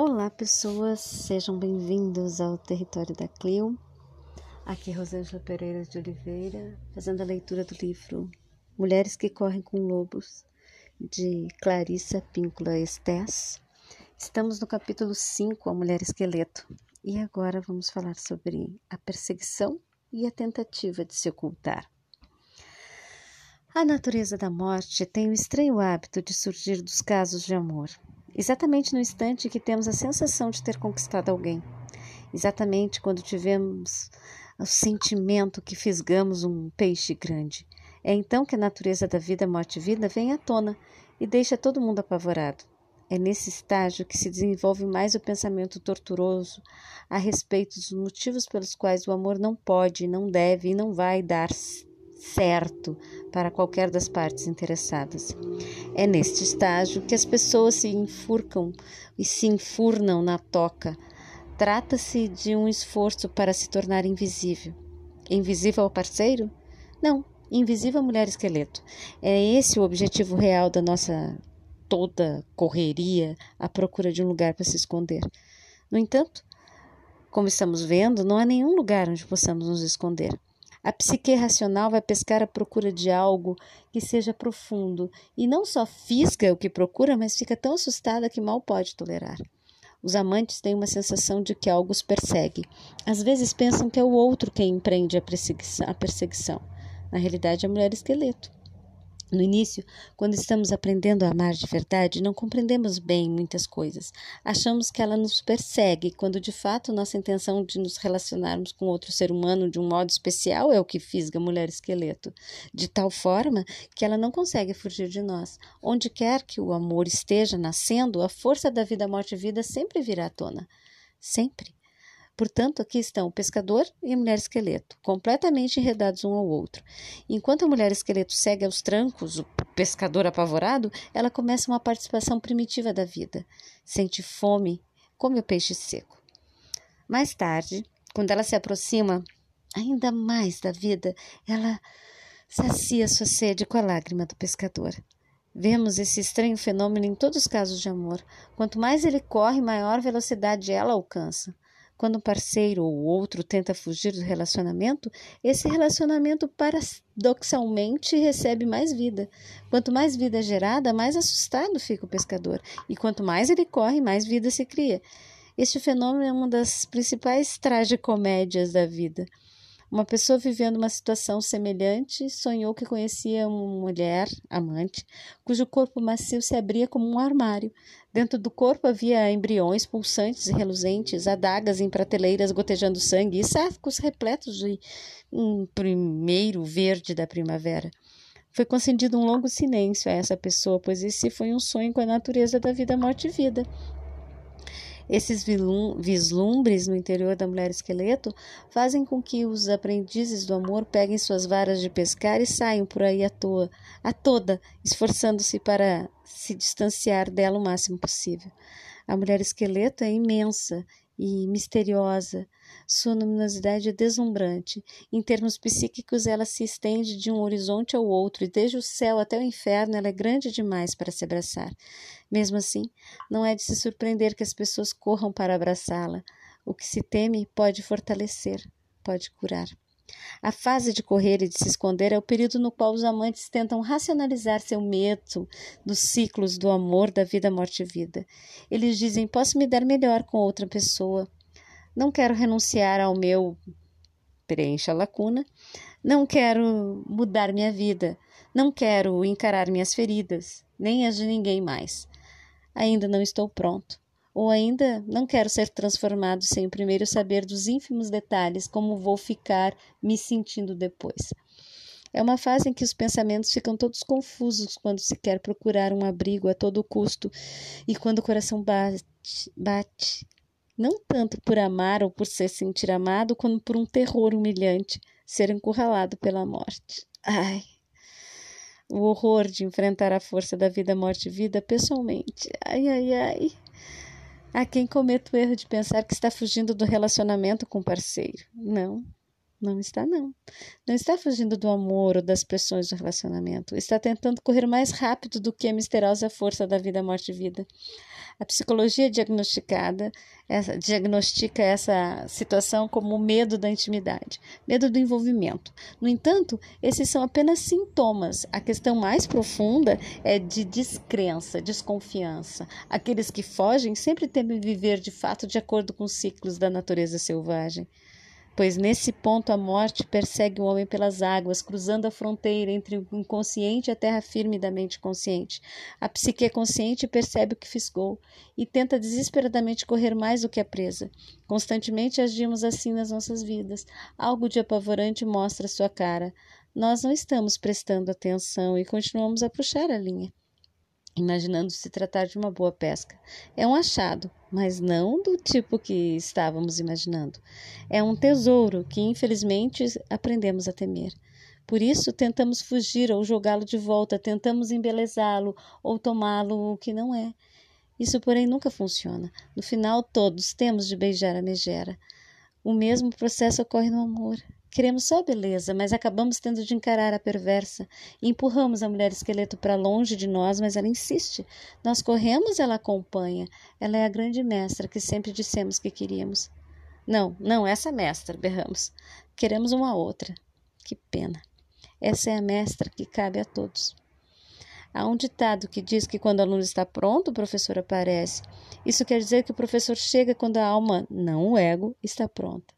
Olá, pessoas, sejam bem-vindos ao território da Clio. Aqui é Rosângela Pereira de Oliveira, fazendo a leitura do livro Mulheres que Correm com Lobos, de Clarissa Píncula Estés. Estamos no capítulo 5, A Mulher Esqueleto, e agora vamos falar sobre a perseguição e a tentativa de se ocultar. A natureza da morte tem o estranho hábito de surgir dos casos de amor exatamente no instante que temos a sensação de ter conquistado alguém, exatamente quando tivemos o sentimento que fisgamos um peixe grande. É então que a natureza da vida, morte e vida vem à tona e deixa todo mundo apavorado. É nesse estágio que se desenvolve mais o pensamento torturoso a respeito dos motivos pelos quais o amor não pode, não deve e não vai dar certo para qualquer das partes interessadas. É neste estágio que as pessoas se enfurcam e se enfurnam na toca. Trata-se de um esforço para se tornar invisível. Invisível ao parceiro? Não, invisível à mulher esqueleto. É esse o objetivo real da nossa toda correria à procura de um lugar para se esconder. No entanto, como estamos vendo, não há nenhum lugar onde possamos nos esconder. A psique racional vai pescar à procura de algo que seja profundo e não só fisga o que procura, mas fica tão assustada que mal pode tolerar. Os amantes têm uma sensação de que algo os persegue. Às vezes pensam que é o outro quem empreende a perseguição. Na realidade, é a mulher esqueleto. No início, quando estamos aprendendo a amar de verdade, não compreendemos bem muitas coisas. Achamos que ela nos persegue, quando de fato nossa intenção de nos relacionarmos com outro ser humano de um modo especial é o que fisga a mulher esqueleto, de tal forma que ela não consegue fugir de nós. Onde quer que o amor esteja nascendo, a força da vida, morte e vida sempre virá à tona. Sempre. Portanto, aqui estão o pescador e a mulher esqueleto, completamente enredados um ao outro. Enquanto a mulher esqueleto segue aos trancos o pescador apavorado, ela começa uma participação primitiva da vida. Sente fome, come o peixe seco. Mais tarde, quando ela se aproxima ainda mais da vida, ela sacia sua sede com a lágrima do pescador. Vemos esse estranho fenômeno em todos os casos de amor. Quanto mais ele corre, maior velocidade ela alcança. Quando um parceiro ou outro tenta fugir do relacionamento, esse relacionamento paradoxalmente recebe mais vida. Quanto mais vida é gerada, mais assustado fica o pescador, e quanto mais ele corre, mais vida se cria. Este fenômeno é uma das principais tragicomédias da vida. Uma pessoa vivendo uma situação semelhante sonhou que conhecia uma mulher, amante, cujo corpo macio se abria como um armário. Dentro do corpo havia embriões pulsantes e reluzentes, adagas em prateleiras gotejando sangue e sacos repletos de um primeiro verde da primavera. Foi concedido um longo silêncio a essa pessoa, pois esse foi um sonho com a natureza da vida, morte e vida. Esses vislumbres no interior da mulher esqueleto fazem com que os aprendizes do amor peguem suas varas de pescar e saiam por aí à toa, a toda, esforçando-se para se distanciar dela o máximo possível. A mulher esqueleto é imensa e misteriosa. Sua luminosidade é deslumbrante. Em termos psíquicos, ela se estende de um horizonte ao outro, e desde o céu até o inferno ela é grande demais para se abraçar. Mesmo assim, não é de se surpreender que as pessoas corram para abraçá-la. O que se teme pode fortalecer, pode curar. A fase de correr e de se esconder é o período no qual os amantes tentam racionalizar seu medo dos ciclos do amor, da vida, morte e vida. Eles dizem: Posso me dar melhor com outra pessoa. Não quero renunciar ao meu. Preencha a lacuna. Não quero mudar minha vida. Não quero encarar minhas feridas, nem as de ninguém mais. Ainda não estou pronto ou ainda não quero ser transformado sem primeiro saber dos ínfimos detalhes como vou ficar me sentindo depois. É uma fase em que os pensamentos ficam todos confusos quando se quer procurar um abrigo a todo custo e quando o coração bate, bate não tanto por amar ou por se sentir amado, quanto por um terror humilhante, ser encurralado pela morte. Ai! O horror de enfrentar a força da vida, morte e vida pessoalmente. Ai, ai, ai. Há quem cometa o erro de pensar que está fugindo do relacionamento com o parceiro. Não, não está, não. Não está fugindo do amor ou das pressões do relacionamento. Está tentando correr mais rápido do que a misteriosa força da vida, morte e vida. A psicologia diagnosticada essa, diagnostica essa situação como medo da intimidade, medo do envolvimento. No entanto, esses são apenas sintomas. A questão mais profunda é de descrença, desconfiança. Aqueles que fogem sempre temem viver de fato de acordo com os ciclos da natureza selvagem pois nesse ponto a morte persegue o homem pelas águas, cruzando a fronteira entre o inconsciente e a terra firme da mente consciente. A psique consciente percebe o que fisgou e tenta desesperadamente correr mais do que a presa. Constantemente agimos assim nas nossas vidas. Algo de apavorante mostra sua cara. Nós não estamos prestando atenção e continuamos a puxar a linha imaginando se tratar de uma boa pesca. É um achado, mas não do tipo que estávamos imaginando. É um tesouro que, infelizmente, aprendemos a temer. Por isso, tentamos fugir ou jogá-lo de volta, tentamos embelezá-lo ou tomá-lo o que não é. Isso, porém, nunca funciona. No final, todos temos de beijar a megera. O mesmo processo ocorre no amor. Queremos só beleza, mas acabamos tendo de encarar a perversa. Empurramos a mulher esqueleto para longe de nós, mas ela insiste. Nós corremos, ela acompanha. Ela é a grande mestra que sempre dissemos que queríamos. Não, não, essa mestra, berramos. Queremos uma outra. Que pena. Essa é a mestra que cabe a todos. Há um ditado que diz que quando o aluno está pronto, o professor aparece. Isso quer dizer que o professor chega quando a alma, não o ego, está pronta.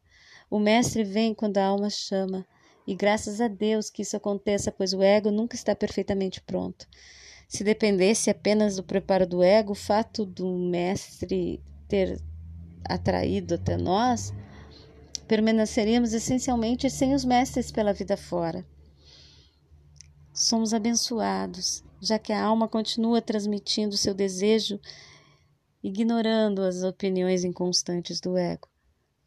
O Mestre vem quando a alma chama, e graças a Deus que isso aconteça, pois o ego nunca está perfeitamente pronto. Se dependesse apenas do preparo do ego, o fato do Mestre ter atraído até nós, permaneceríamos essencialmente sem os mestres pela vida fora. Somos abençoados, já que a alma continua transmitindo seu desejo, ignorando as opiniões inconstantes do ego.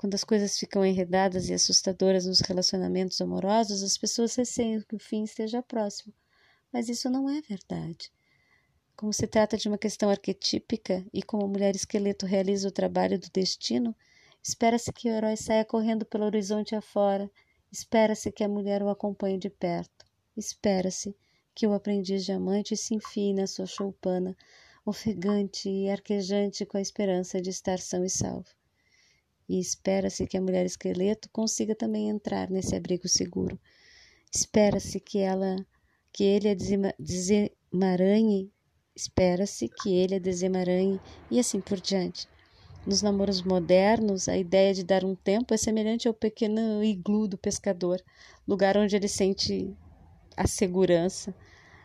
Quando as coisas ficam enredadas e assustadoras nos relacionamentos amorosos, as pessoas receiam que o fim esteja próximo. Mas isso não é verdade. Como se trata de uma questão arquetípica e como a mulher esqueleto realiza o trabalho do destino, espera-se que o herói saia correndo pelo horizonte afora, espera-se que a mulher o acompanhe de perto, espera-se que o aprendiz diamante se enfie na sua choupana, ofegante e arquejante com a esperança de estar são e salvo e espera-se que a mulher esqueleto consiga também entrar nesse abrigo seguro. Espera-se que ela que ele a desemaranhe, espera-se que ele a desemaranhe e assim por diante. Nos namoros modernos, a ideia de dar um tempo é semelhante ao pequeno iglu do pescador, lugar onde ele sente a segurança,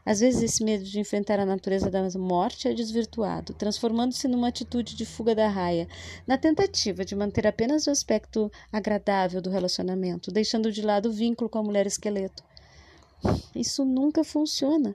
às vezes, esse medo de enfrentar a natureza da morte é desvirtuado, transformando-se numa atitude de fuga da raia, na tentativa de manter apenas o aspecto agradável do relacionamento, deixando de lado o vínculo com a mulher esqueleto. Isso nunca funciona.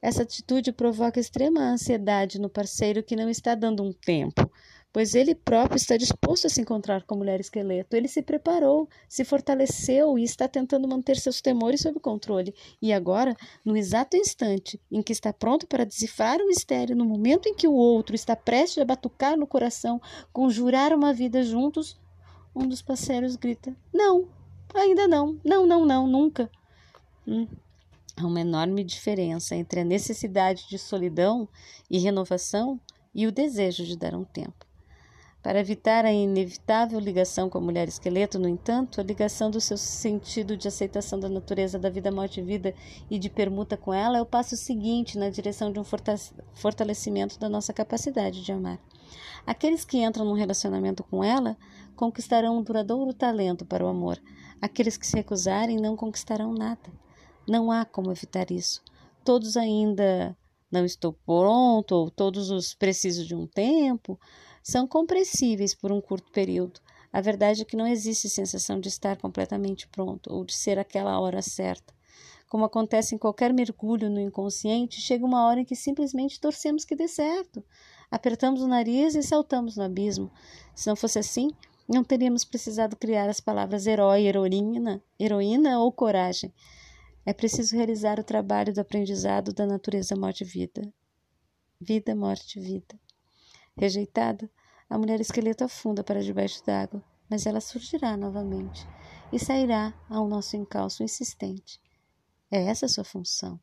Essa atitude provoca extrema ansiedade no parceiro que não está dando um tempo, pois ele próprio está disposto a se encontrar com a mulher esqueleto. Ele se preparou, se fortaleceu e está tentando manter seus temores sob controle. E agora, no exato instante em que está pronto para decifrar o mistério, no momento em que o outro está prestes a batucar no coração, conjurar uma vida juntos, um dos parceiros grita: Não, ainda não, não, não, não, nunca. Hum. Há uma enorme diferença entre a necessidade de solidão e renovação e o desejo de dar um tempo. Para evitar a inevitável ligação com a mulher esqueleto, no entanto, a ligação do seu sentido de aceitação da natureza da vida, morte e vida e de permuta com ela é o passo seguinte na direção de um fortalecimento da nossa capacidade de amar. Aqueles que entram num relacionamento com ela conquistarão um duradouro talento para o amor. Aqueles que se recusarem não conquistarão nada. Não há como evitar isso. Todos ainda não estou pronto, ou todos os preciso de um tempo são compreensíveis por um curto período. A verdade é que não existe sensação de estar completamente pronto ou de ser aquela hora certa. Como acontece em qualquer mergulho no inconsciente, chega uma hora em que simplesmente torcemos que dê certo. Apertamos o nariz e saltamos no abismo. Se não fosse assim, não teríamos precisado criar as palavras herói, heroína, heroína ou coragem. É preciso realizar o trabalho do aprendizado da natureza morte-vida. Vida, morte, vida. Rejeitada, a mulher esqueleto afunda para debaixo d'água, mas ela surgirá novamente e sairá ao nosso encalço insistente. É essa a sua função.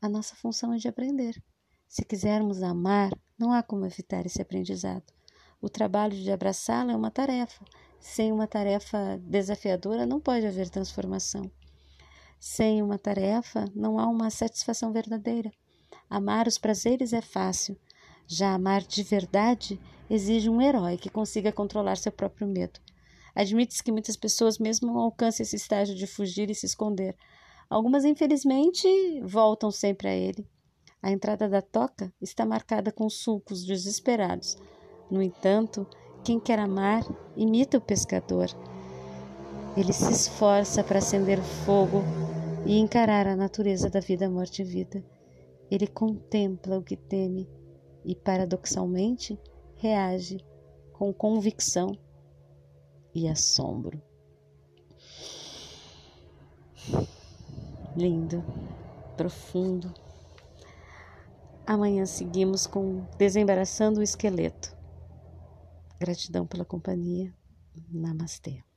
A nossa função é de aprender. Se quisermos amar, Não há como evitar esse aprendizado. O trabalho de abraçá-la é uma tarefa. Sem uma tarefa desafiadora, não pode haver transformação. Sem uma tarefa, não há uma satisfação verdadeira. Amar os prazeres é fácil. Já amar de verdade exige um herói que consiga controlar seu próprio medo. Admite-se que muitas pessoas mesmo alcancem esse estágio de fugir e se esconder. Algumas, infelizmente, voltam sempre a ele. A entrada da toca está marcada com sulcos desesperados. No entanto, quem quer amar imita o pescador. Ele se esforça para acender o fogo e encarar a natureza da vida, morte e vida. Ele contempla o que teme e, paradoxalmente, reage com convicção e assombro. Lindo, profundo. Amanhã seguimos com Desembaraçando o Esqueleto. Gratidão pela companhia. Namastê.